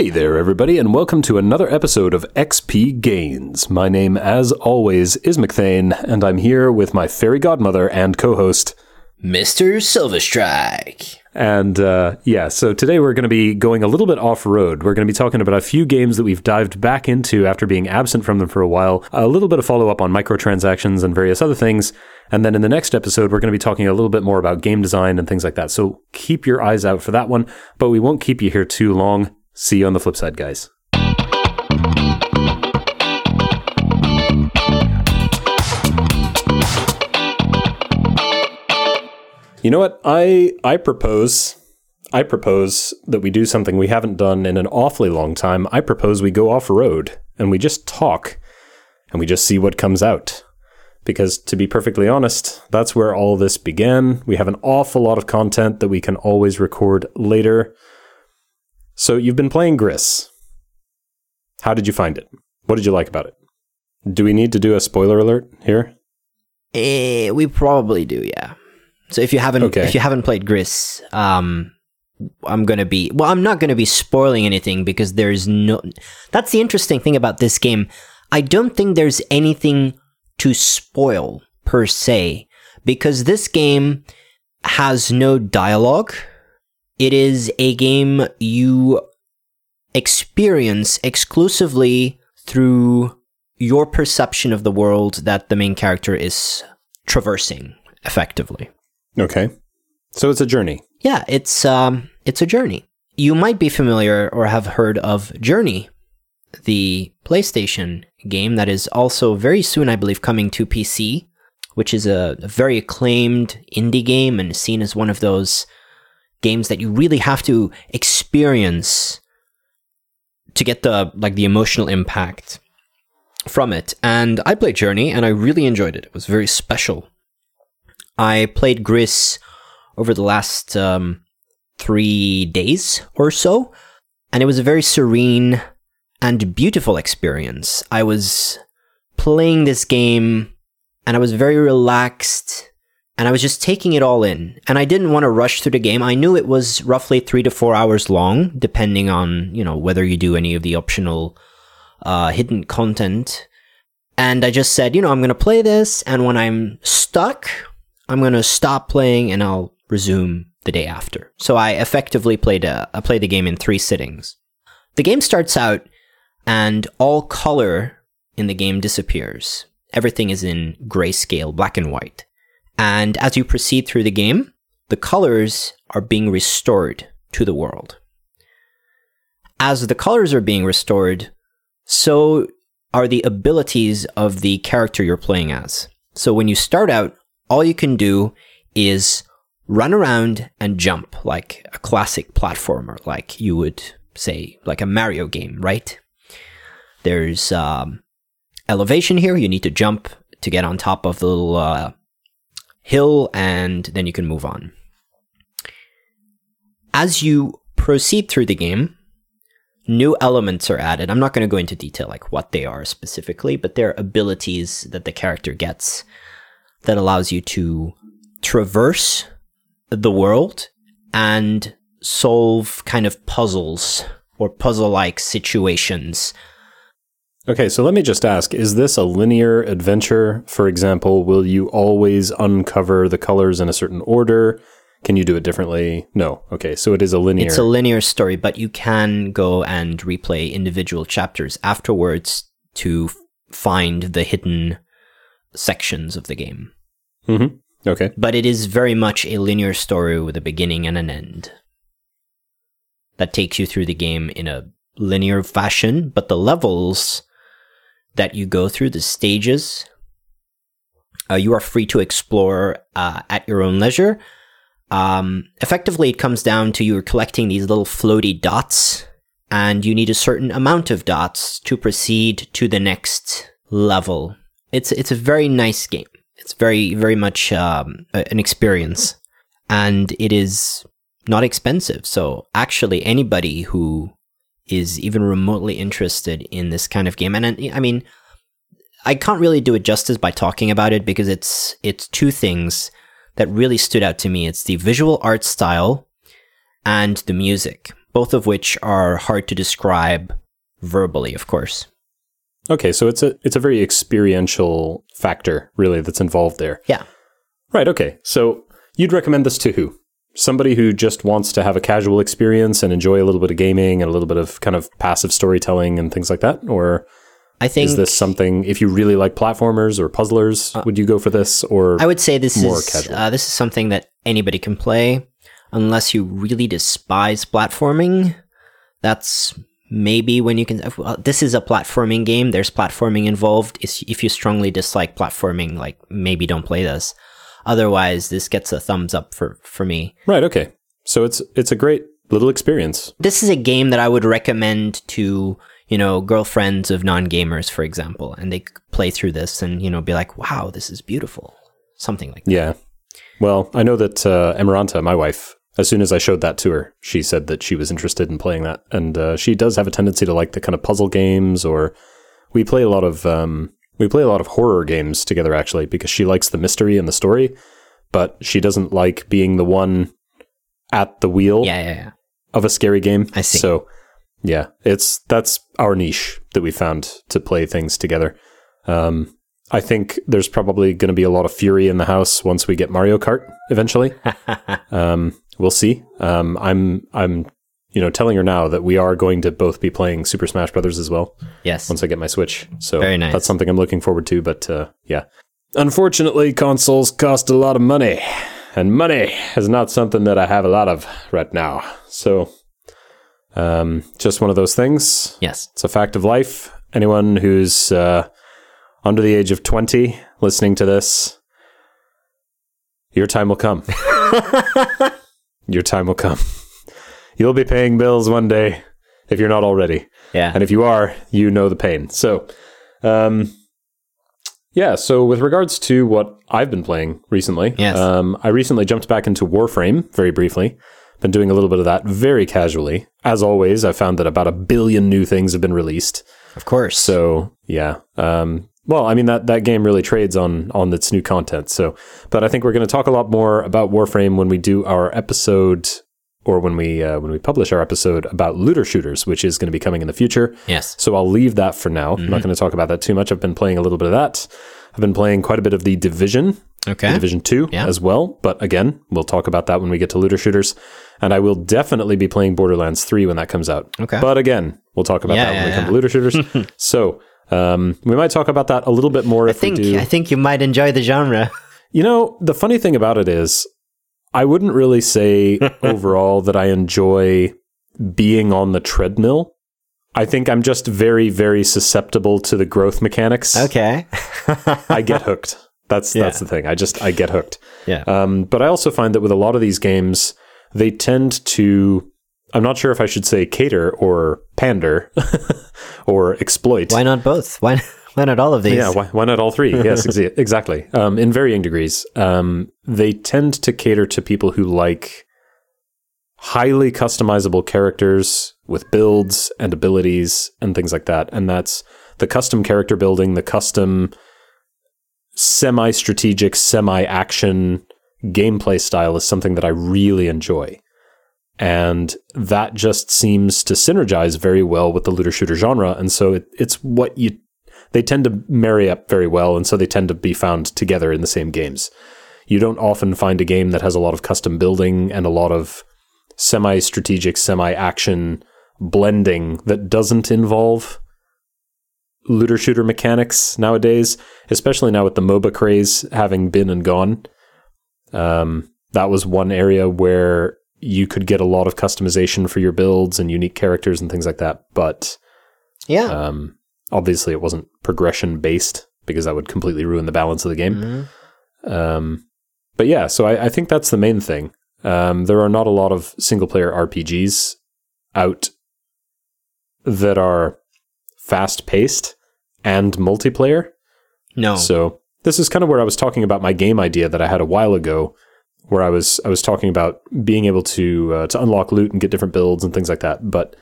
Hey there, everybody, and welcome to another episode of XP Gains. My name, as always, is McThane, and I'm here with my fairy godmother and co host, Mr. Silverstrike. And uh, yeah, so today we're going to be going a little bit off road. We're going to be talking about a few games that we've dived back into after being absent from them for a while, a little bit of follow up on microtransactions and various other things. And then in the next episode, we're going to be talking a little bit more about game design and things like that. So keep your eyes out for that one, but we won't keep you here too long. See you on the flip side, guys. You know what? I I propose I propose that we do something we haven't done in an awfully long time. I propose we go off road and we just talk and we just see what comes out. Because to be perfectly honest, that's where all this began. We have an awful lot of content that we can always record later. So you've been playing Gris. How did you find it? What did you like about it? Do we need to do a spoiler alert here? Eh, we probably do, yeah. So if you haven't Okay. if you haven't played Gris, um I'm going to be well I'm not going to be spoiling anything because there's no That's the interesting thing about this game. I don't think there's anything to spoil per se because this game has no dialogue. It is a game you experience exclusively through your perception of the world that the main character is traversing effectively. Okay. So it's a journey. Yeah, it's um it's a journey. You might be familiar or have heard of Journey, the PlayStation game that is also very soon I believe coming to PC, which is a, a very acclaimed indie game and seen as one of those games that you really have to experience to get the like the emotional impact from it. And I played Journey and I really enjoyed it. It was very special. I played Gris over the last um, three days or so, and it was a very serene and beautiful experience. I was playing this game and I was very relaxed and I was just taking it all in. And I didn't want to rush through the game. I knew it was roughly three to four hours long, depending on, you know, whether you do any of the optional uh, hidden content. And I just said, you know, I'm going to play this, and when I'm stuck, I'm going to stop playing and I'll resume the day after. So I effectively played a, I played the game in three sittings. The game starts out and all color in the game disappears. Everything is in grayscale, black and white. And as you proceed through the game, the colors are being restored to the world. As the colors are being restored, so are the abilities of the character you're playing as. So when you start out, all you can do is run around and jump like a classic platformer, like you would say, like a Mario game, right? There's um, elevation here. You need to jump to get on top of the little uh, hill, and then you can move on. As you proceed through the game, new elements are added. I'm not going to go into detail like what they are specifically, but they're abilities that the character gets that allows you to traverse the world and solve kind of puzzles or puzzle-like situations. Okay, so let me just ask is this a linear adventure? For example, will you always uncover the colors in a certain order? Can you do it differently? No. Okay, so it is a linear. It's a linear story, but you can go and replay individual chapters afterwards to find the hidden sections of the game. Mhm. Okay. But it is very much a linear story with a beginning and an end that takes you through the game in a linear fashion, but the levels that you go through, the stages, uh, you are free to explore uh, at your own leisure. Um, effectively, it comes down to you're collecting these little floaty dots, and you need a certain amount of dots to proceed to the next level. It's it's a very nice game. It's very very much um, an experience, and it is not expensive. So actually, anybody who is even remotely interested in this kind of game, and I I mean, I can't really do it justice by talking about it because it's it's two things that really stood out to me. It's the visual art style and the music. both of which are hard to describe verbally, of course. Okay, so it's a it's a very experiential factor really that's involved there. Yeah. Right, okay. So you'd recommend this to who? Somebody who just wants to have a casual experience and enjoy a little bit of gaming and a little bit of kind of passive storytelling and things like that? Or I think is this something if you really like platformers or puzzlers, would you go for this or I would say this is uh, this is something that anybody can play, unless you really despise platforming. That's maybe when you can. Well, this is a platforming game. There's platforming involved. If you strongly dislike platforming, like maybe don't play this. Otherwise, this gets a thumbs up for for me. Right, okay. So it's it's a great little experience. This is a game that I would recommend to you know girlfriends of non gamers, for example, and they play through this and you know be like, wow, this is beautiful, something like that. Yeah. Well, I know that uh, Emeranta, my wife, as soon as I showed that to her, she said that she was interested in playing that, and uh, she does have a tendency to like the kind of puzzle games. Or we play a lot of um, we play a lot of horror games together, actually, because she likes the mystery and the story, but she doesn't like being the one at the wheel Yeah, yeah, yeah. of a scary game. I see. So, yeah, it's that's our niche that we found to play things together. Um, I think there's probably going to be a lot of fury in the house once we get Mario Kart eventually. um, we'll see. Um, I'm I'm you know telling her now that we are going to both be playing Super Smash Brothers as well Yes. once I get my Switch. So Very nice. that's something I'm looking forward to. But uh, yeah, unfortunately, consoles cost a lot of money, and money is not something that I have a lot of right now. So, um, just one of those things. Yes. It's a fact of life. Anyone who's uh, under the age of 20 listening to this, your time will come. your time will come. You'll be paying bills one day if you're not already. Yeah. And if you are, you know the pain. So, um, yeah. So with regards to what I've been playing recently, Yes. um, I recently jumped back into Warframe very briefly. Been doing a little bit of that very casually. As always, I found that about a billion new things have been released. Of course. So yeah. Um, well, I mean that that game really trades on on its new content. So, but I think we're going to talk a lot more about Warframe when we do our episode or when we uh, when we publish our episode about looter shooters, which is going to be coming in the future. yes. So I'll leave that for now. I'm not going to talk about that too much. I've been playing a little bit of that. I've been playing quite a bit of the Division, Okay. Division 2 Yeah. as well. But again, we'll talk about that when we get to looter shooters. And I will definitely be playing Borderlands 3 when that comes out. Okay. But again, we'll talk about Yeah, that when yeah, we come to looter shooters. so um, we might talk about that a little bit more I if think we do. I think you might enjoy the genre. You know, the funny thing about it is, I wouldn't really say overall that I enjoy being on the treadmill. I think I'm just very, very susceptible to the growth mechanics. Okay. I get hooked. That's Yeah. that's the thing. I just I get hooked. yeah. Um, but I also find that with a lot of these games, they tend to. I'm not sure if I should say cater or pander or exploit. Why not both? Why why not all of these? Yeah, why, why not all three? Yes, exa- exactly. Um, in varying degrees. Um, they tend to cater to people who like highly customizable characters with builds and abilities and things like that. And that's the custom character building, the custom semi strategic, semi action gameplay style is something that I really enjoy. And that just seems to synergize very well with the looter shooter genre. And so it, it's what you they tend to marry up very well, and so they tend to be found together in the same games. You don't often find a game that has a lot of custom building and a lot of semi strategic, semi action blending that doesn't involve looter shooter mechanics nowadays, especially now with the MOBA craze having been and gone. Um, that was one area where you could get a lot of customization for your builds and unique characters and things like that, but Yeah. um, obviously, it wasn't progression based because that would completely ruin the balance of the game. Mhm. Um, but yeah, so I, I think that's the main thing. Um, there are not a lot of single player RPGs out that are fast paced and multiplayer. No. So this is kind of where I was talking about my game idea that I had a while ago, where I was I was talking about being able to uh, to unlock loot and get different builds and things like that. But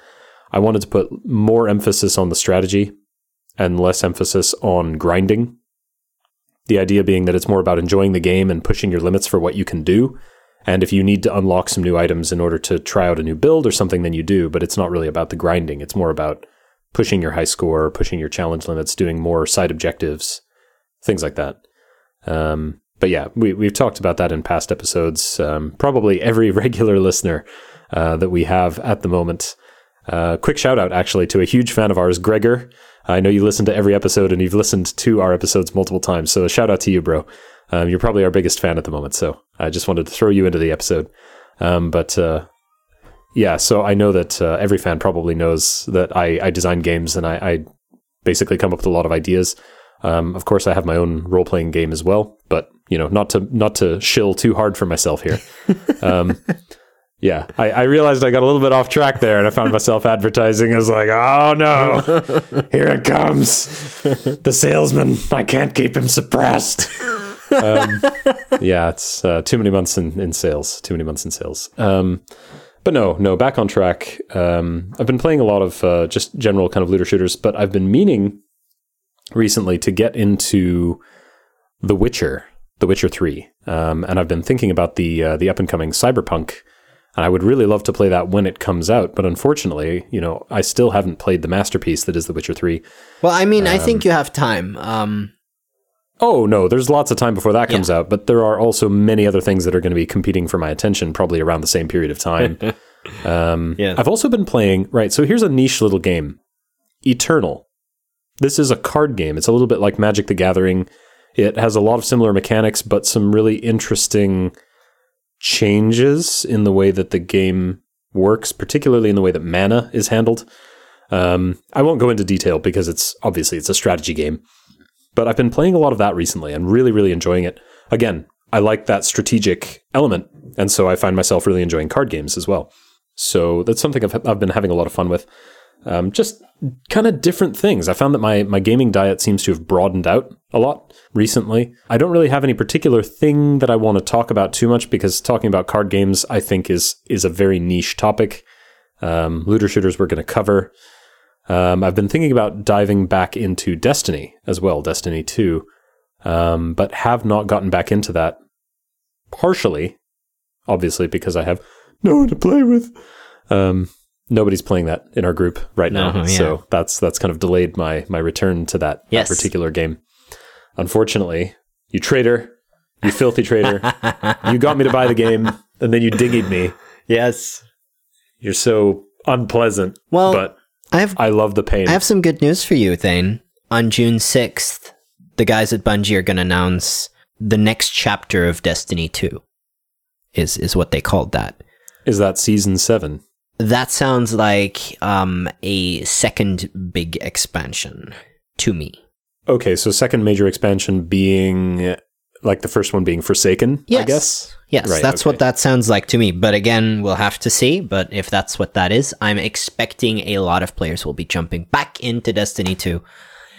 I wanted to put more emphasis on the strategy and less emphasis on grinding. The idea being that it's more about enjoying the game and pushing your limits for what you can do, And if you need to unlock some new items in order to try out a new build or something, then you do. But it's not really about the grinding. It's more about pushing your high score, pushing your challenge limits, doing more side objectives, things like that. Um, but yeah, we, we've talked about that in past episodes. Um, probably every regular listener uh, that we have at the moment. Uh, quick shout out, actually, to a huge fan of ours, Gregor. I know you listen to every episode and you've listened to our episodes multiple times. So a shout out to you, bro. Um, you're probably our biggest fan at the moment. So I just wanted to throw you into the episode. Um, but uh, yeah, so I know that uh, every fan probably knows that I, I design games and I, I basically come up with a lot of ideas. Um, of course, I have my own role playing game as well, but you know, not to not to shill too hard for myself here. yeah, I, I, realized I got a little bit off track there, and I found myself advertising. I was like, "Oh no, here it comes, the salesman! I can't keep him suppressed." Um, yeah, it's uh, too many months in, in sales. Too many months in sales. Um, but no, no, back on track. Um, I've been playing a lot of uh, just general kind of looter shooters, but I've been meaning recently to get into The Witcher, The Witcher Three, um, and I've been thinking about the uh, the up and coming Cyberpunk and I would really love to play that when it comes out, but unfortunately, you know, I still haven't played the masterpiece that is The Witcher 3. Well, I mean, um, I think you have time. Um, oh, no, there's lots of time before that comes yeah. out, but there are also many other things that are going to be competing for my attention probably around the same period of time. um, yeah. I've also been playing, right, so here's a niche little game Eternal. This is a card game. It's a little bit like Magic the Gathering. It has a lot of similar mechanics, but some really interesting changes in the way that the game works, particularly in the way that mana is handled. Um, I won't go into detail because it's obviously it's a strategy game, but I've been playing a lot of that recently and really, really enjoying it. Again, I like that strategic element, and so I find myself really enjoying card games as well. So that's something I've, I've been having a lot of fun with. Um, just kind of different things. I found that my my gaming diet seems to have broadened out a lot recently. I don't really have any particular thing that I want to talk about too much because talking about card games, I think, is is a very niche topic. Um, looter shooters we're going to cover. Um, I've been thinking about diving back into Destiny as well, Destiny 2, um, but have not gotten back into that. Partially, obviously, because I have no one to play with. Um, nobody's playing that in our group right now, yeah. so that's that's kind of delayed my my return to that, yes. that particular game. Unfortunately, you traitor, you filthy traitor, you got me to buy the game, and then you dinged me. Yes, you're so unpleasant. Well, but I have I love the pain. I have some good news for you, Thane. On June sixth, the guys at Bungie are going to announce the next chapter of Destiny Two. Is is what they called that. Is that season seven? That sounds like um, a second big expansion to me. Okay, so second major expansion being like the first one being Forsaken, yes. I guess. Yes, right, that's okay. what that sounds like to me. But again, we'll have to see. But if that's what that is, I'm expecting a lot of players will be jumping back into Destiny 2.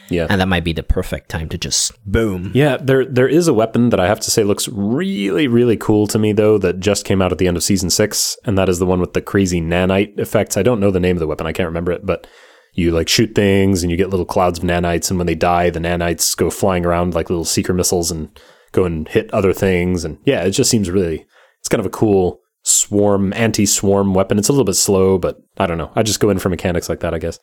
Yeah. And that might be the perfect time to just boom. Yeah, there there is a weapon that I have to say looks really, really cool to me though, that just came out at the end of season six, and that is the one with the crazy nanite effects. I don't know the name of the weapon, I can't remember it, but you like shoot things and you get little clouds of nanites, and when they die, the nanites go flying around like little seeker missiles and go and hit other things. And yeah, it just seems really it's kind of a cool swarm, anti swarm weapon. It's a little bit slow, but I don't know. I just go in for mechanics like that, I guess.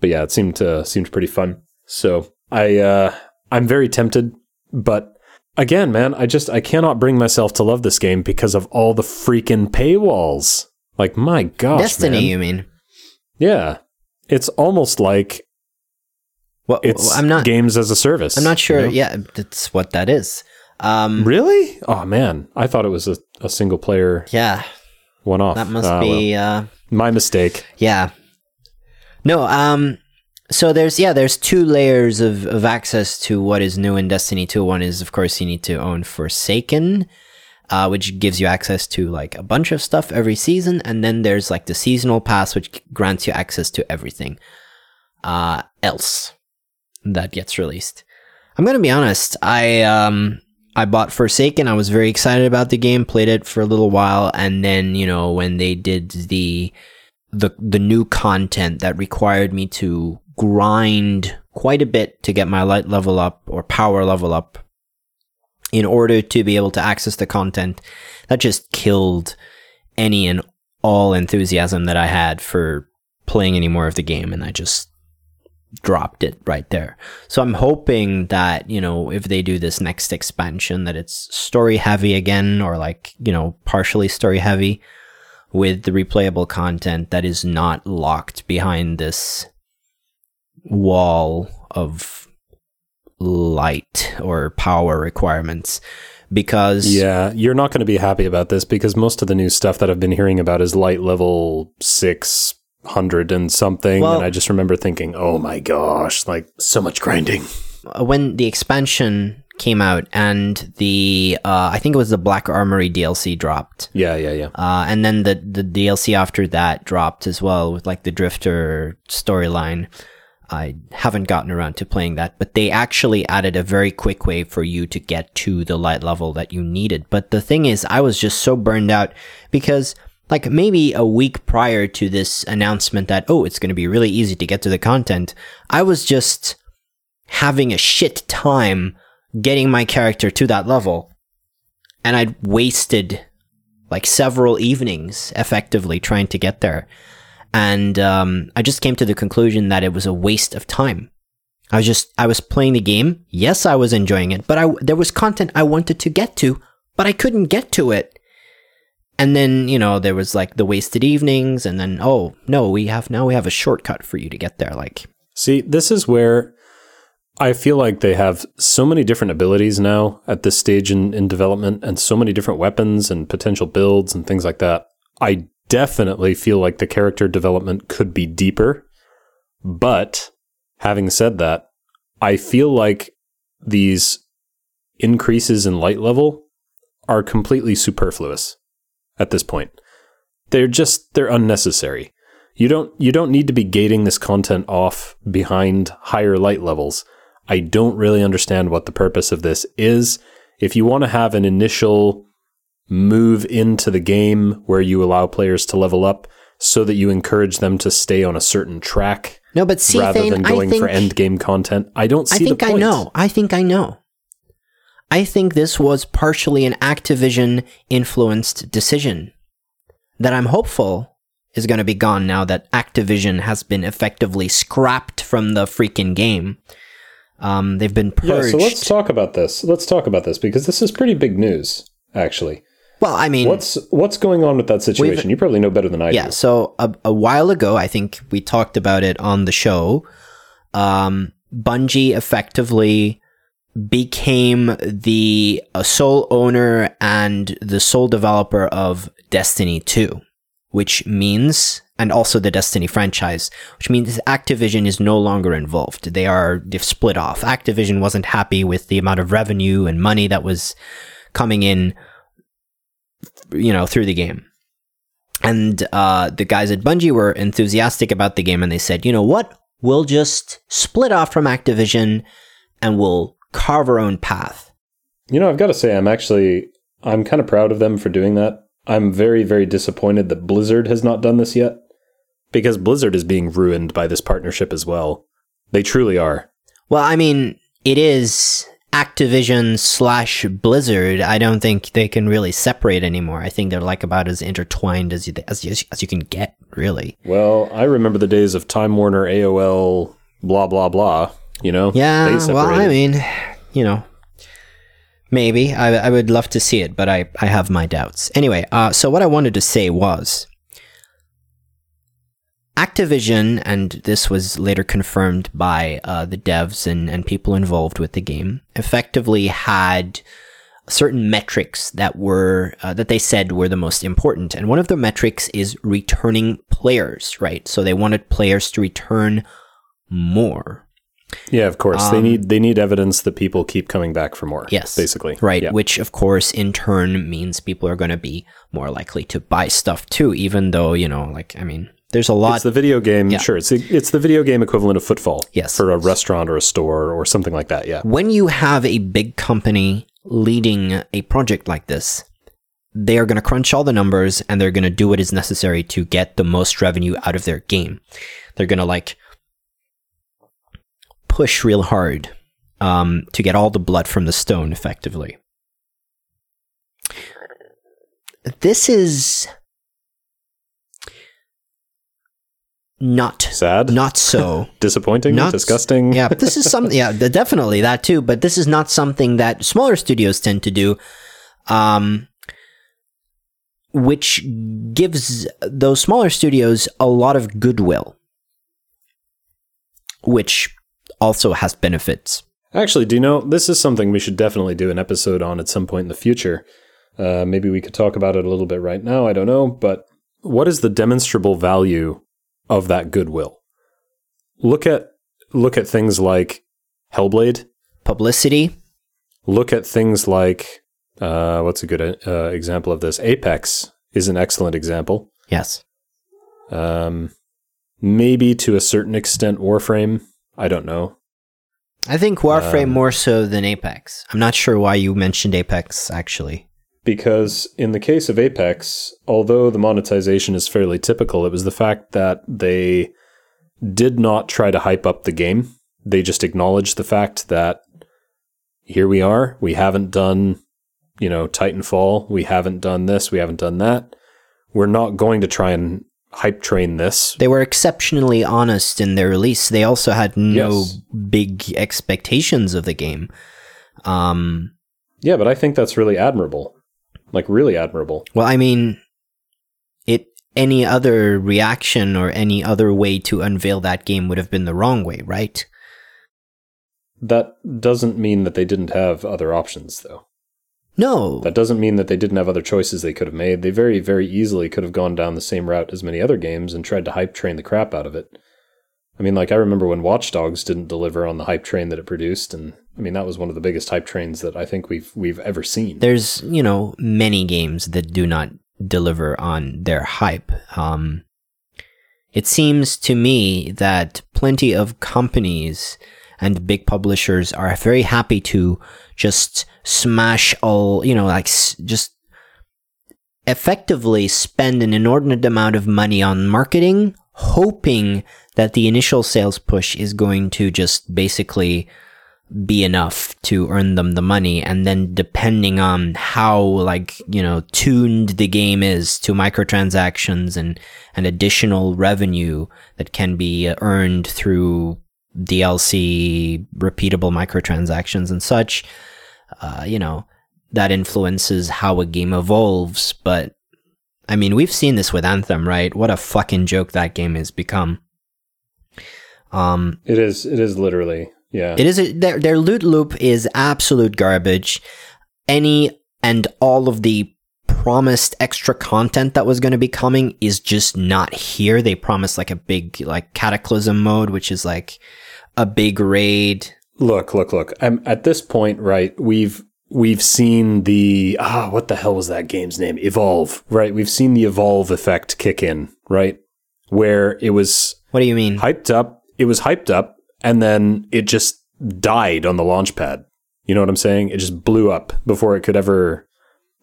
But yeah, it seemed uh, seemed pretty fun. So I uh, I'm very tempted, but again, man, I just I cannot bring myself to love this game because of all the freaking paywalls. Like my gosh, Destiny, man. you mean? Yeah, it's almost like well, it's I'm not games as a service. I'm not sure. You know? Yeah, that's what that is. Um, really? Oh man, I thought it was a, a single player. Yeah, one off. That must uh, be well, uh, my mistake. Yeah. No. Um so there's yeah there's two layers of, of access to what is new in destiny 2 one is of course you need to own forsaken uh, which gives you access to like a bunch of stuff every season. And then there's like the seasonal pass which grants you access to everything uh, else that gets released. I'm gonna be honest. I um i bought forsaken. I was very excited about the game played it for a little while. And then you know when they did the the the new content that required me to grind quite a bit to get my light level up or power level up in order to be able to access the content that just killed any and all enthusiasm that I had for playing any more of the game, and I just dropped it right there. So I'm hoping that, you know, if they do this next expansion that it's story heavy again or like, you know, partially story heavy with the replayable content that is not locked behind this wall of light or power requirements because Yeah, you're not going to be happy about this because most of the new stuff that I've been hearing about is light level 600 and something Well- and I just remember thinking, "Oh my gosh, like so much grinding." uh, when the expansion came out and the uh, I think it was the Black Armory DLC dropped Yeah, yeah, yeah. Uh, and then the the DLC after that dropped as well with like the Drifter storyline. I haven't gotten around to playing that, but they actually added a very quick way for you to get to the light level that you needed. But the thing is, I was just so burned out because like maybe a week prior to this announcement that oh, it's going to be really easy to get to the content, I was just having a shit time getting my character to that level. And I'd wasted like several evenings effectively trying to get there. And um, I just came to the conclusion that it was a waste of time. I was just, I was playing the game. Yes, I was enjoying it, but I, there was content I wanted to get to, but I couldn't get to it. And then, you know, there was like the wasted evenings, and then, oh, no, we have, now we have a shortcut for you to get there. Like, See, this is where I feel like they have so many different abilities now at this stage in, in development and so many different weapons and potential builds and things like that. I definitely feel like the character development could be deeper. But having said that, I feel like these increases in light level are completely superfluous at this point. They're just they're unnecessary. You don't you don't need to be gating this content off behind higher light levels. I don't really understand what the purpose of this is. If you want to have an initial move into the game where you allow players to level up so that you encourage them to stay on a certain track no, but see, rather Thane, than going think, for end game content, I don't I see think the I know. I think I know. I think this was partially an Activision influenced decision that I'm hopeful is going to be gone now that Activision has been effectively scrapped from the freaking game. Um, they've been Yeah, purged. so let's talk about this. Let's talk about this because this is pretty big news, actually. Well, I mean, What's what's going on with that situation? You probably know better than I yeah. do. So a, a while ago, I think we talked about it on the show. Um, Bungie effectively became the uh, sole owner and the sole developer of Destiny 2, which means, and also the Destiny franchise, which means Activision is no longer involved. They are, they've split off. Activision wasn't happy with the amount of revenue and money that was coming in, you know, through the game. And uh, the guys at Bungie were enthusiastic about the game and they said, you know what? We'll just split off from Activision and we'll carve our own path. You know, I've got to say, I'm actually I'm kind of proud of them for doing that. I'm very very disappointed that Blizzard has not done this yet because Blizzard is being ruined by this partnership as well. They truly are. Well, I mean, it is Activision slash Blizzard. I don't think they can really separate anymore. I think they're like about as intertwined as you, as you, as you can get, really. Well, I remember the days of Time Warner, AOL, blah blah blah. You know, Yeah, well, I mean, you know, maybe I, I would love to see it, but I, I have my doubts. Anyway, uh, so what I wanted to say was Activision, and this was later confirmed by uh, the devs and, and people involved with the game, effectively had certain metrics that were uh, that they said were the most important, and one of the metrics is returning players. Right, so they wanted players to return more. yeah, of course they Um, need they need evidence that people keep coming back for more. Yes. basically, Right, Yeah. which of course in turn means people are going to be more likely to buy stuff too, even though, you know, like, I mean, there's a lot. It's the video game. Yeah. Sure, it's it's the video game equivalent of footfall. Yes. for a restaurant or a store or something like that. Yeah, when you have a big company leading a project like this, they are going to crunch all the numbers and they're going to do what is necessary to get the most revenue out of their game. They're going to like push real hard um, to get all the blood from the stone effectively. this is not Sad, not so. disappointing, Not- disgusting. yeah, but this is something. yeah, definitely that too. But this is not something that smaller studios tend to do, um, which gives those smaller studios a lot of goodwill, which also has benefits. Actually, do you know this is something we should definitely do an episode on at some point in the future? Uh, maybe we could talk about it a little bit right now. I don't know, but what is the demonstrable value of that goodwill? Look at look at things like Hellblade. Publicity, Look at things like uh, what's a good uh, example of this? Apex is an excellent example. yes, Um, maybe to a certain extent, Warframe. I don't know. I think Warframe Um, more so than Apex. I'm not sure why you mentioned Apex actually. Because in the case of Apex, although the monetization is fairly typical, it was the fact that they did not try to hype up the game. They just acknowledged the fact that here we are. We haven't done, you know, Titanfall. We haven't done this. We haven't done that. We're not going to try and hype train this. They were exceptionally honest in their release. They also had no Yes. big expectations of the game. Um, Yeah, but I think that's really admirable. Like really admirable. well, I mean, it any other reaction or any other way to unveil that game would have been the wrong way, right? That doesn't mean that they didn't have other options though. No, That doesn't mean that they didn't have other choices they could have made. They very, very easily could have gone down the same route as many other games and tried to hype train the crap out of it. I mean, like I remember when Watch Dogs didn't deliver on the hype train that it produced, and I mean that was one of the biggest hype trains that I think we've we've ever seen. there's you know many games that do not deliver on their hype. Um, it seems to me that plenty of companies and big publishers are very happy to just smash all you know like s- just effectively spend an inordinate amount of money on marketing hoping that the initial sales push is going to just basically be enough to earn them the money and then depending on how like you know tuned the game is to microtransactions and and additional revenue that can be uh, earned through DLC repeatable microtransactions and such uh, you know that influences how a game evolves but I mean we've seen this with Anthem right what a fucking joke that game has become um It is. It is literally. Yeah. it is a, their their loot loop is absolute garbage. Any and all of the promised extra content that was going to be coming is just not here. They promised like a big like cataclysm mode, which is like a big raid. Look, look, look. I'm at this point, right? We've we've seen the ah, what the hell was that game's name? Evolve, right? We've seen the evolve effect kick in, right? Where it was What do you mean? hyped up. It was hyped up, and then it just died on the launch pad. You know what I'm saying? It just blew up before it could ever,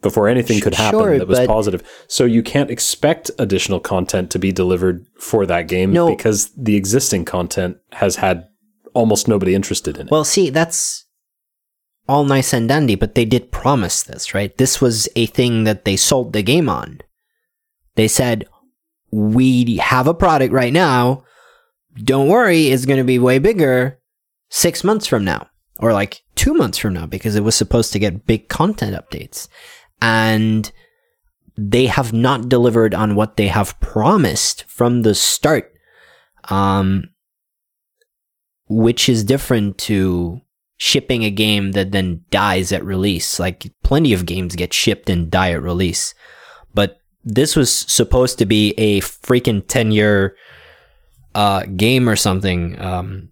before anything could happen Sure, that was positive. So you can't expect additional content to be delivered for that game No. because the existing content has had almost nobody interested in it. Well, see, that's all nice and dandy, but they did promise this, right? This was a thing that they sold the game on. They said, We have a product right now. Don't worry, it's going to be way bigger six months from now, or like two months from now, because it was supposed to get big content updates. And they have not delivered on what they have promised from the start. Um, which is different to shipping a game that then dies at release. Like plenty of games get shipped and die at release. But this was supposed to be a freaking 10 year uh, game or something. Um,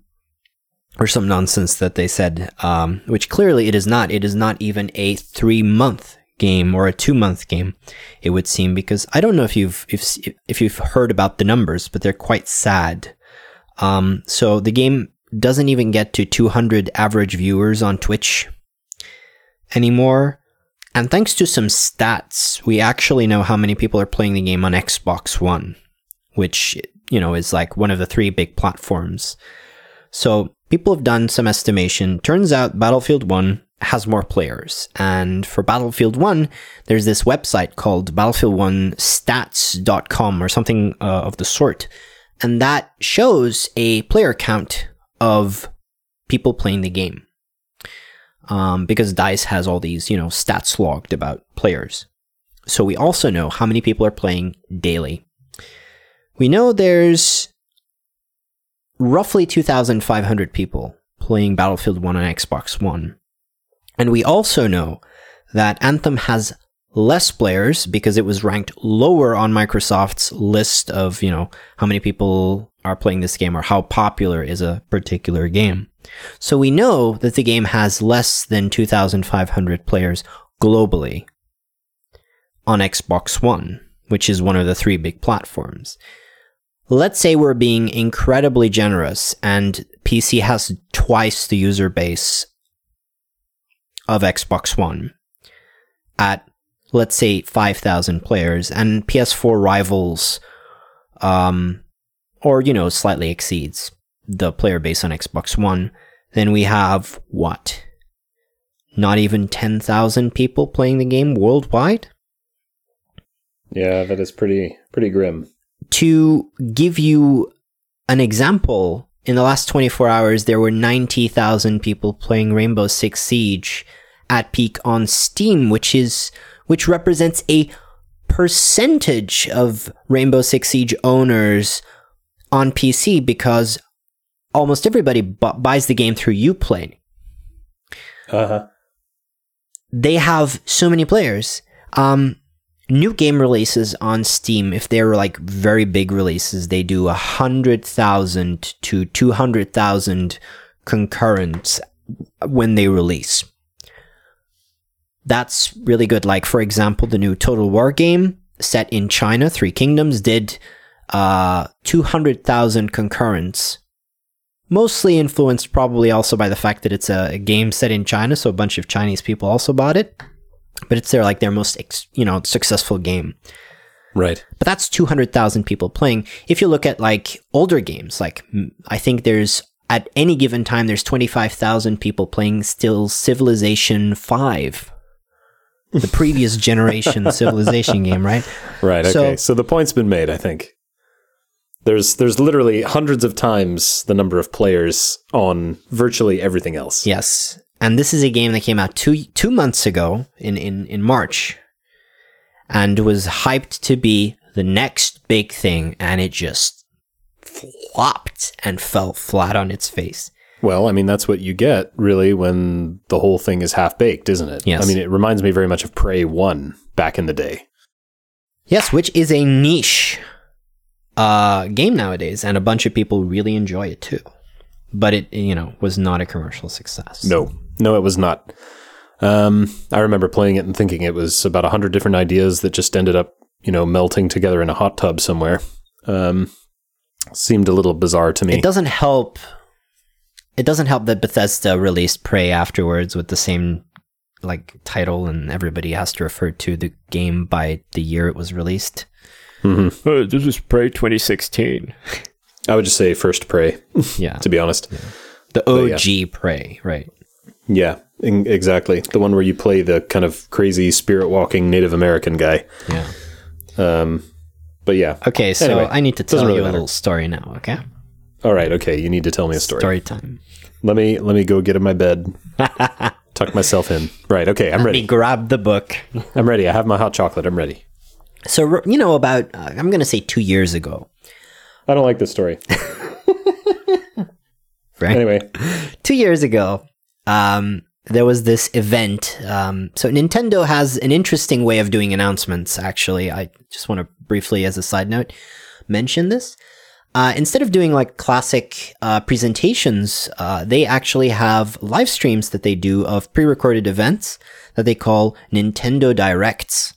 or some nonsense that they said, um, which clearly it is not. It is not even a three month game or a two month game. It would seem because I don't know if you've if if you've heard about the numbers, but they're quite sad. Um, so the game doesn't even get to 200 average viewers on Twitch anymore. And thanks to some stats, we actually know how many people are playing the game on Xbox One, which, you know, is like one of the three big platforms. So people have done some estimation. Turns out Battlefield 1 has more players. And for Battlefield 1, there's this website called battlefield1stats.com or something uh, of the sort. And that shows a player count of people playing the game. Um, because DICE has all these, you know, stats logged about players. So we also know how many people are playing daily. We know there's roughly 2,500 people playing Battlefield 1 on Xbox One. And we also know that Anthem has less players because it was ranked lower on Microsoft's list of, you know, how many people are playing this game or how popular is a particular game. So we know that the game has less than 2,500 players globally on Xbox One, which is one of the three big platforms. Let's say we're being incredibly generous and PC has twice the user base of Xbox One at, let's say, 5,000 players, and PS4 rivals, um, or, you know, slightly exceeds the player base on Xbox One, then we have what? Not even 10,000 people playing the game worldwide? Yeah, that is pretty pretty grim. To give you an example, in the last 24 hours, there were 90,000 people playing Rainbow Six Siege at peak on Steam, which is, which represents a percentage of Rainbow Six Siege owners on PC because almost everybody bu- buys the game through Uplay. Uh huh. They have so many players. Um, new game releases on Steam, if they're like very big releases, they do a hundred thousand to two hundred thousand concurrents when they release. That's really good. Like for example, the new Total War game set in China, Three Kingdoms, did uh two hundred thousand concurrents. Mostly influenced probably also by the fact that it's a game set in China, so a bunch of Chinese people also bought it but it's their like their most ex- you know successful game. Right. But that's 200,000 people playing. If you look at like older games, like I think there's at any given time there's 25,000 people playing still Civilization 5. The previous generation Civilization game, right? Right. So- Okay. So, the point's been made. I think there's there's literally hundreds of times the number of players on virtually everything else. Yes. And this is a game that came out 2 2 months ago in in in March and was hyped to be the next big thing and it just flopped and fell flat on its face. Well, I mean that's what you get really when the whole thing is half baked, isn't it? Yes. I mean it reminds me very much of Prey One back in the day. Yes, which is a niche uh, game nowadays, and a bunch of people really enjoy it too. But it, you know, was not a commercial success. No, no, it was not. Um, I remember playing it and thinking it was about a hundred different ideas that just ended up, you know, melting together in a hot tub somewhere. Um, seemed a little bizarre to me. It doesn't help. It doesn't help that Bethesda released Prey afterwards with the same like title, and everybody has to refer to the game by the year it was released. hmm Oh, this is Prey 2016. I would just say first Prey, Yeah, to be honest. the But OG Prey, right? Yeah, in- exactly. The one where you play the kind of crazy spirit walking Native American guy. Yeah. Um, but yeah. Okay, so Anyway, I need to tell really you a matter. little story now. Okay, All right. Okay. You need to tell me a story. story time. Let me let me go get in my bed, tuck myself in. Right. Okay. I'm Let ready. me grab the book. I'm ready. I have my hot chocolate. I'm ready. So you know, about uh, I'm gonna say two years ago, I don't like this story. right? Anyway. two years ago, um, there was this event. Um, so Nintendo has an interesting way of doing announcements. Actually, I just want to briefly, as a side note, mention this. Uh, instead of doing like classic uh, presentations, uh, they actually have live streams that they do of pre-recorded events that they call Nintendo Directs.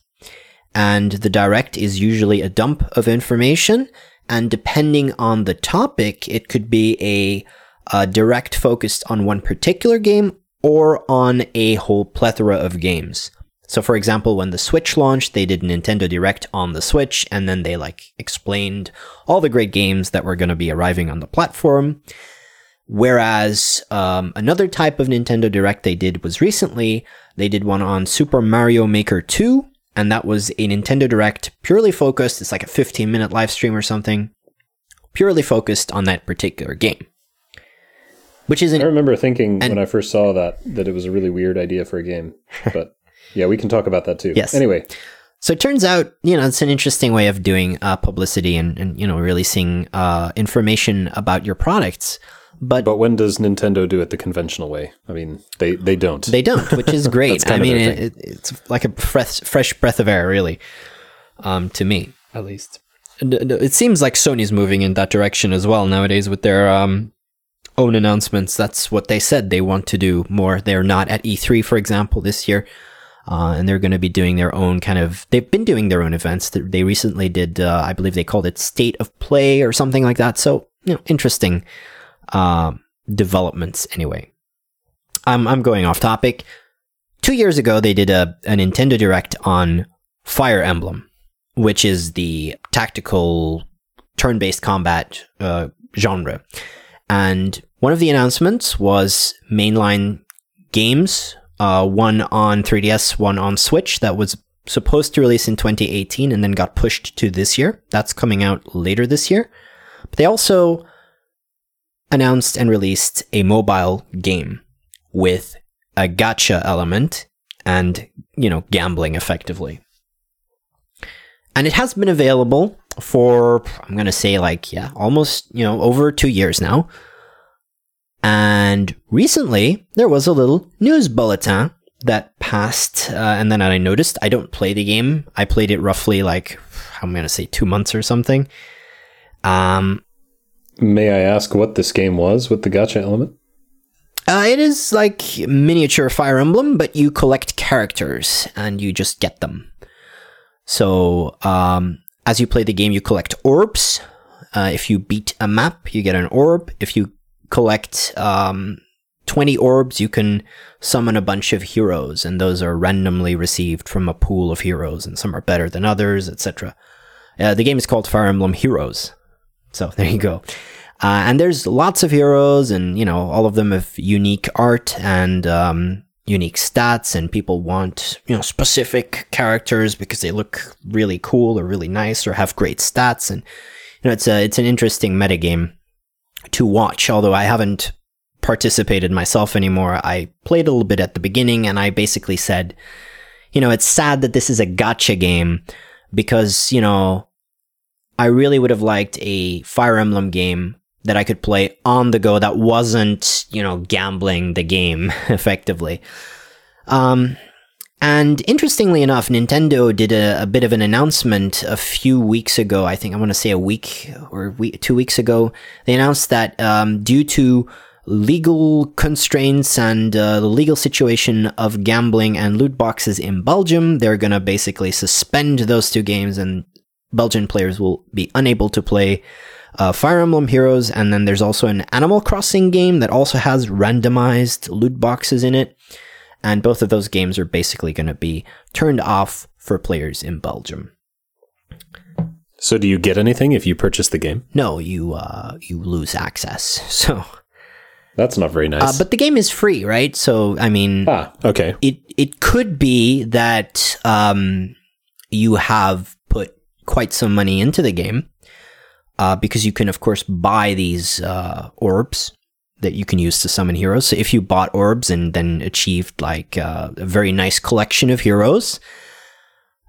And the direct is usually a dump of information. And depending on the topic, it could be a, a direct focused on one particular game or on a whole plethora of games. So for example, when the Switch launched, they did Nintendo Direct on the Switch and then they like explained all the great games that were going to be arriving on the platform. Whereas um, another type of Nintendo Direct they did was recently, they did one on Super Mario Maker 2, and that was a Nintendo Direct purely focused. It's like a 15 minute live stream or something, purely focused on that particular game. Which is I remember thinking when I first saw that that it was a really weird idea for a game. But yeah, we can talk about that too. Yes. Anyway, So it turns out, you know, it's an interesting way of doing uh, publicity and, and, you know, releasing uh, information about your products. But, but when does Nintendo do it the conventional way? I mean, they they don't. they don't, which is great. I mean, it, it, it's like a fresh, fresh breath of air, really, um, to me, at least. And, It seems like Sony's moving in that direction as well nowadays with their um, own announcements. That's what they said they want to do more. They're not at E3, for example, this year. Uh, and they're going to be doing their own kind of. They've been doing their own events. They- recently did, uh, I believe they called it State of Play or something like that. So, you know, interesting uh, developments anyway. I'm, I'm going off topic. Two years ago, they did a, a Nintendo Direct on Fire Emblem, which is the tactical turn based combat uh, genre. And one of the announcements was mainline games, uh, one on 3DS, one on Switch, that was supposed to release in 2018 and then got pushed to this year. That's coming out later this year. But they also announced and released a mobile game with a gacha element and, you know, gambling effectively. And it has been available for, I'm going to say like, yeah, almost, you know, over two years now. And recently, there was a little news bulletin that passed, uh, and then I noticed I don't play the game. I played it roughly like, I'm going to say two months or something. Um, May I ask what this game was with the gacha element? Uh, it is like miniature Fire Emblem, but you collect characters and you just get them. So, um, as you play the game, you collect orbs. Uh, if you beat a map, you get an orb. If you collect um, 20 orbs, you can summon a bunch of heroes, and those are randomly received from a pool of heroes, and some are better than others, etc. Uh, the game is called Fire Emblem Heroes. So there you go. Uh, and there's lots of heroes, and you know all of them have unique art and um, unique stats, and people want you know specific characters because they look really cool or really nice or have great stats, and you know it's a it's an interesting metagame to watch. Although I haven't participated myself anymore, I played a little bit at the beginning, and I basically said, you know, it's sad that this is a gacha game because you know I really would have liked a Fire Emblem game that I could play on the go that wasn't, you know, gambling the game effectively. Um, and interestingly enough, Nintendo did a, a bit of an announcement a few weeks ago. I think I want to say a week or we, two weeks ago. They announced that um, due to legal constraints and uh, the legal situation of gambling and loot boxes in Belgium, they're going to basically suspend those two games and Belgian players will be unable to play uh, Fire Emblem Heroes. And then there's also an Animal Crossing game that also has randomized loot boxes in it. And both of those games are basically going to be turned off for players in Belgium. So, do you get anything if you purchase the game? No, you uh, you lose access. So, That's not very nice. uh, but the game is free, right? So, I mean, ah, okay. it it could be that um, you have put quite some money into the game uh, because you can, of course, buy these uh, orbs that you can use to summon heroes. So if you bought orbs and then achieved like uh, a very nice collection of heroes,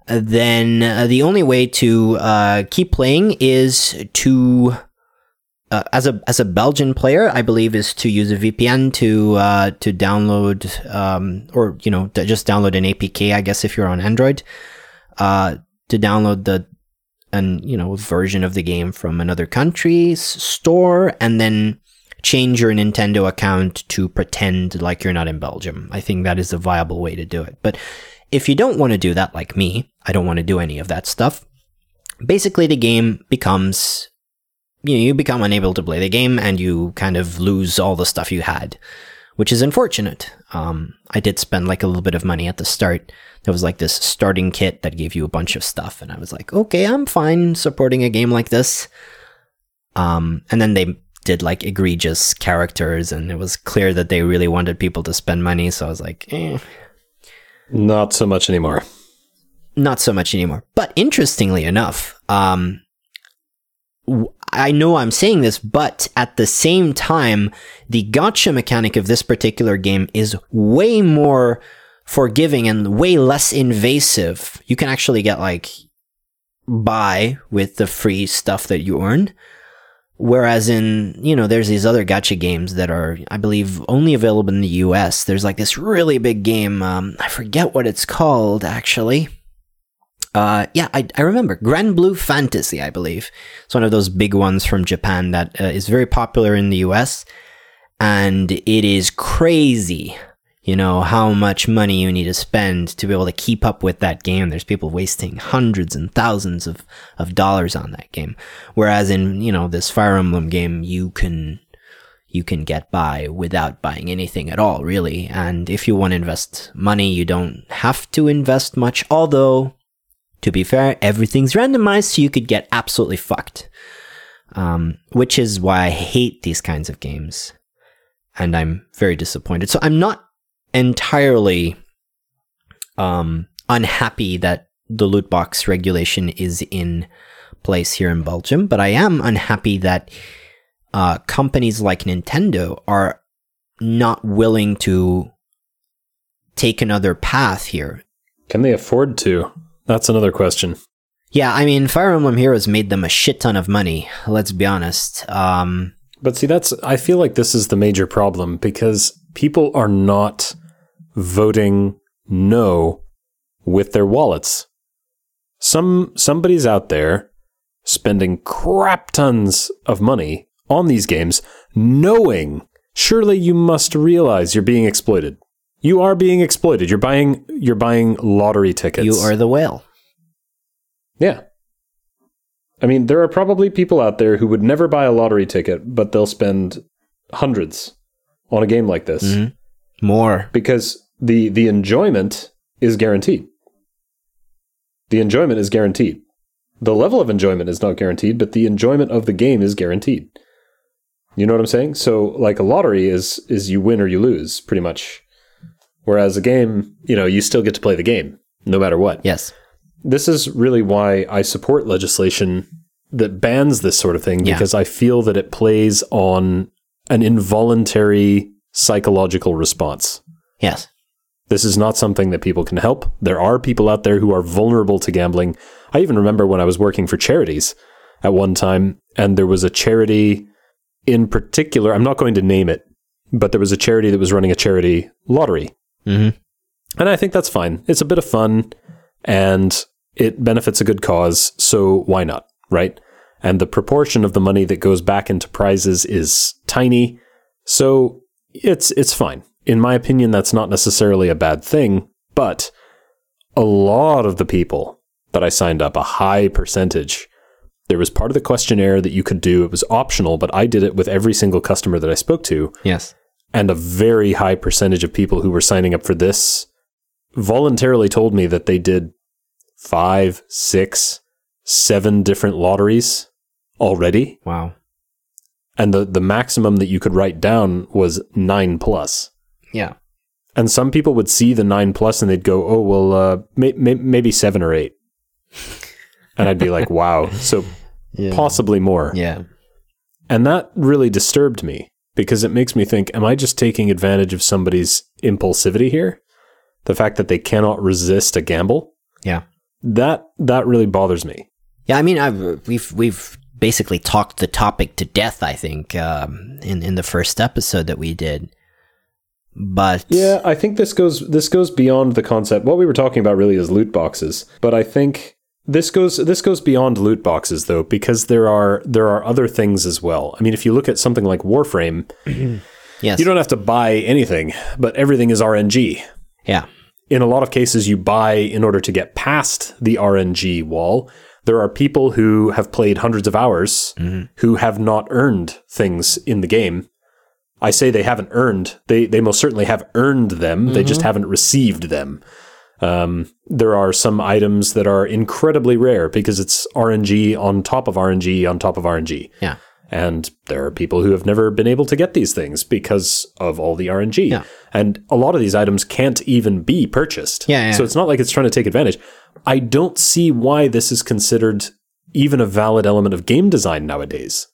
uh, then uh, the only way to uh, keep playing is to uh, as a as a Belgian player, I believe is to use a VPN to uh, to download um, or you know just download an APK. I guess if you're on Android, uh, to download the an you know version of the game from another country's store, and then change your Nintendo account to pretend like you're not in Belgium. I think that is a viable way to do it. But if you don't want to do that, like me, I don't want to do any of that stuff. Basically, the game becomes you know, you become unable to play the game and you kind of lose all the stuff you had, which is unfortunate. Um, I did spend like a little bit of money at the start. There was like this starting kit that gave you a bunch of stuff, and I was like, okay, I'm fine supporting a game like this. Um, and then they did like egregious characters, and it was clear that they really wanted people to spend money. So I was like, eh, Not so much anymore. not so much anymore. But interestingly enough, um, I know I'm saying this, but at the same time, the gacha mechanic of this particular game is way more forgiving and way less invasive. You can actually get like buy with the free stuff that you earn. Whereas in, you know, there's these other gacha games that are, I believe, only available in the US. There's like this really big game. Um, I forget what it's called, actually. Uh, yeah, I, I remember. Granblue Fantasy, I believe. It's one of those big ones from Japan that uh, is very popular in the US. And it is crazy, you know, how much money you need to spend to be able to keep up with that game. There's people wasting hundreds and thousands of, of dollars on that game. Whereas in, you know, this Fire Emblem game, you can, you can get by without buying anything at all, really. And if you want to invest money, you don't have to invest much. Although, to be fair, everything's randomized, so you could get absolutely fucked. Um, which is why I hate these kinds of games. And I'm very disappointed. So I'm not entirely um, unhappy that the loot box regulation is in place here in Belgium, but I am unhappy that uh, companies like Nintendo are not willing to take another path here. Can they afford to? That's another question. Yeah, I mean, Fire Emblem Heroes made them a shit ton of money. Let's be honest. Um, But see, that's I feel like this is the major problem because people are not voting no with their wallets. Some somebody's out there spending crap tons of money on these games, knowing surely you must realize you're being exploited. You are being exploited. You're buying you're buying lottery tickets. you are the whale. Yeah. I mean, there are probably people out there who would never buy a lottery ticket, but they'll spend hundreds on a game like this Mhm. More. because the the enjoyment is guaranteed. The enjoyment is guaranteed. The level of enjoyment is not guaranteed, but the enjoyment of the game is guaranteed. You know what I'm saying? So like a lottery is is you win or you lose, pretty much. Whereas a game, you know, you still get to play the game no matter what Yes. This is really why I support legislation that bans this sort of thing Yeah. because I feel that it plays on an involuntary psychological response. Yes. This is not something that people can help. There are people out there who are vulnerable to gambling. I even remember when I was working for charities at one time, and there was a charity in particular, I'm not going to name it, but there was a charity that was running a charity lottery. Mm-hmm. And I think that's fine. It's a bit of fun and it benefits a good cause, so why not, right? And the proportion of the money that goes back into prizes is tiny, so it's it's fine. In my opinion, that's not necessarily a bad thing, but a lot of the people that I signed up, a high percentage, there was part of the questionnaire that you could do. It was optional, but I did it with every single customer that I spoke to Yes. and a very high percentage of people who were signing up for this voluntarily told me that they did five, six, seven different lotteries already. Wow. And the, the maximum that you could write down was nine plus. Yeah. And some people would see the nine plus and they'd go, oh, well, uh, may, may, maybe seven or eight. And I'd be like, wow. So Yeah. possibly more. Yeah. And that really disturbed me because it makes me think, am I just taking advantage of somebody's impulsivity here? The fact that they cannot resist a gamble? Yeah. That that really bothers me. Yeah, I mean, I've, we've we've basically talked the topic to death. I think um, in in the first episode that we did, but Yeah, I think this goes this goes beyond the concept. What we were talking about really is loot boxes, but I think this goes this goes beyond loot boxes though because there are there are other things as well. I mean, if you look at something like Warframe, yes, you don't have to buy anything, but everything is RNG. yeah, in a lot of cases you buy in order to get past the RNG wall. There are people who have played hundreds of hours who have not earned things in the game. I say they haven't earned. They they most certainly have earned them. They just haven't received them. Um, there are some items that are incredibly rare because it's RNG on top of RNG on top of RNG. yeah, And there are people who have never been able to get these things because of all the RNG. Yeah. And a lot of these items can't even be purchased. Yeah, yeah. So it's not like it's trying to take advantage. I don't see why this is considered even a valid element of game design nowadays.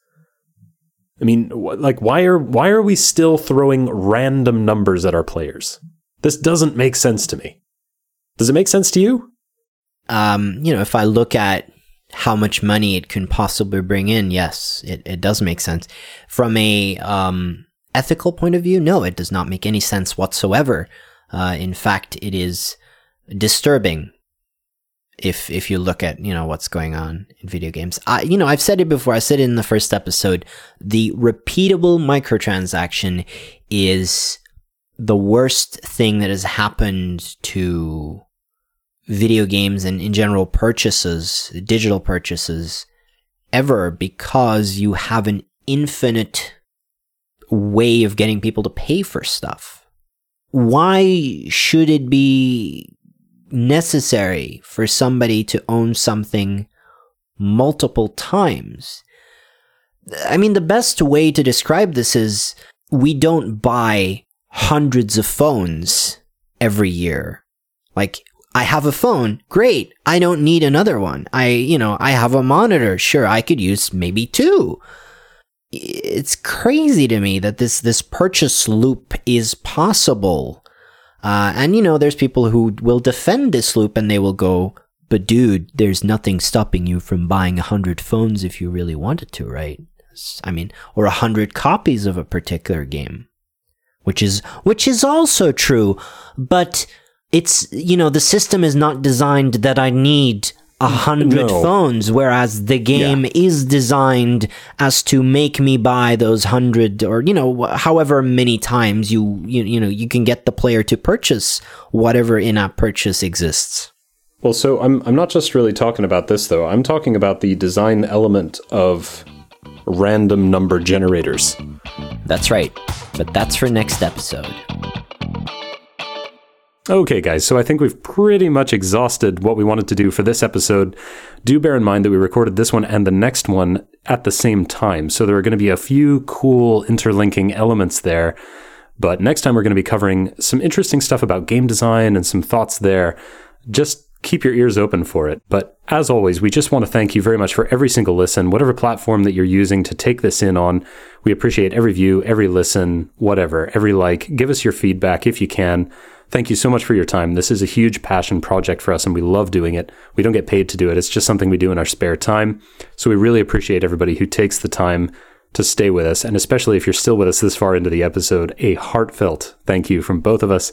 I mean, wh- like why are why are we still throwing random numbers at our players? This doesn't make sense to me. Does it make sense to you? um, you know, if I look at how much money it can possibly bring in, yes, it, it does make sense. From a um, ethical point of view, no, it does not make any sense whatsoever. Uh, in fact, it is disturbing if if you look at you know what's going on in video games. I you know I've said it before. I said it in the first episode. The repeatable microtransaction is the worst thing that has happened to video games and in general purchases, digital purchases, ever because you have an infinite way of getting people to pay for stuff. Why should it be necessary for somebody to own something multiple times? I mean, the best way to describe this is we don't buy hundreds of phones every year. Like, I have a phone. Great. I don't need another one. I, you know, I have a monitor. Sure, I could use maybe two. It's crazy to me that this this purchase loop is possible. Uh, and you know, there's people who will defend this loop and they will go, "But dude, there's nothing stopping you from buying a hundred phones if you really wanted to, right?" I mean, or a hundred copies of a particular game, which is which is also true, but it's you know the system is not designed that I need a hundred No. phones, whereas the game is designed as to make me buy those hundred or you know however many times you you you know you can get the player to purchase whatever in-app purchase exists. Well, so I'm I'm not just really talking about this though. I'm talking about the design element of random number generators. That's right, but that's for next episode. Okay, guys, so I think we've pretty much exhausted what we wanted to do for this episode. Do bear in mind that we recorded this one and the next one at the same time, so there are going to be a few cool interlinking elements there. But next time, we're going to be covering some interesting stuff about game design and some thoughts there. Just keep your ears open for it. But as always, we just want to thank you very much for every single listen, whatever platform that you're using to take this in on. We appreciate every view, every listen, whatever, every like. Give us your feedback if you can. Thank you so much for your time. This is a huge passion project for us and we love doing it. We don't get paid to do it. It's just something we do in our spare time. So we really appreciate everybody who takes the time to stay with us. And especially if you're still with us this far into the episode, a heartfelt thank you from both of us.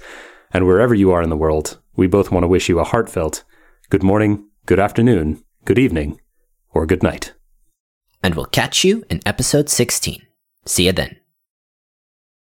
And wherever you are in the world, we both want to wish you a heartfelt good morning, good afternoon, good evening, or good night. And we'll catch you in episode 16. See you then.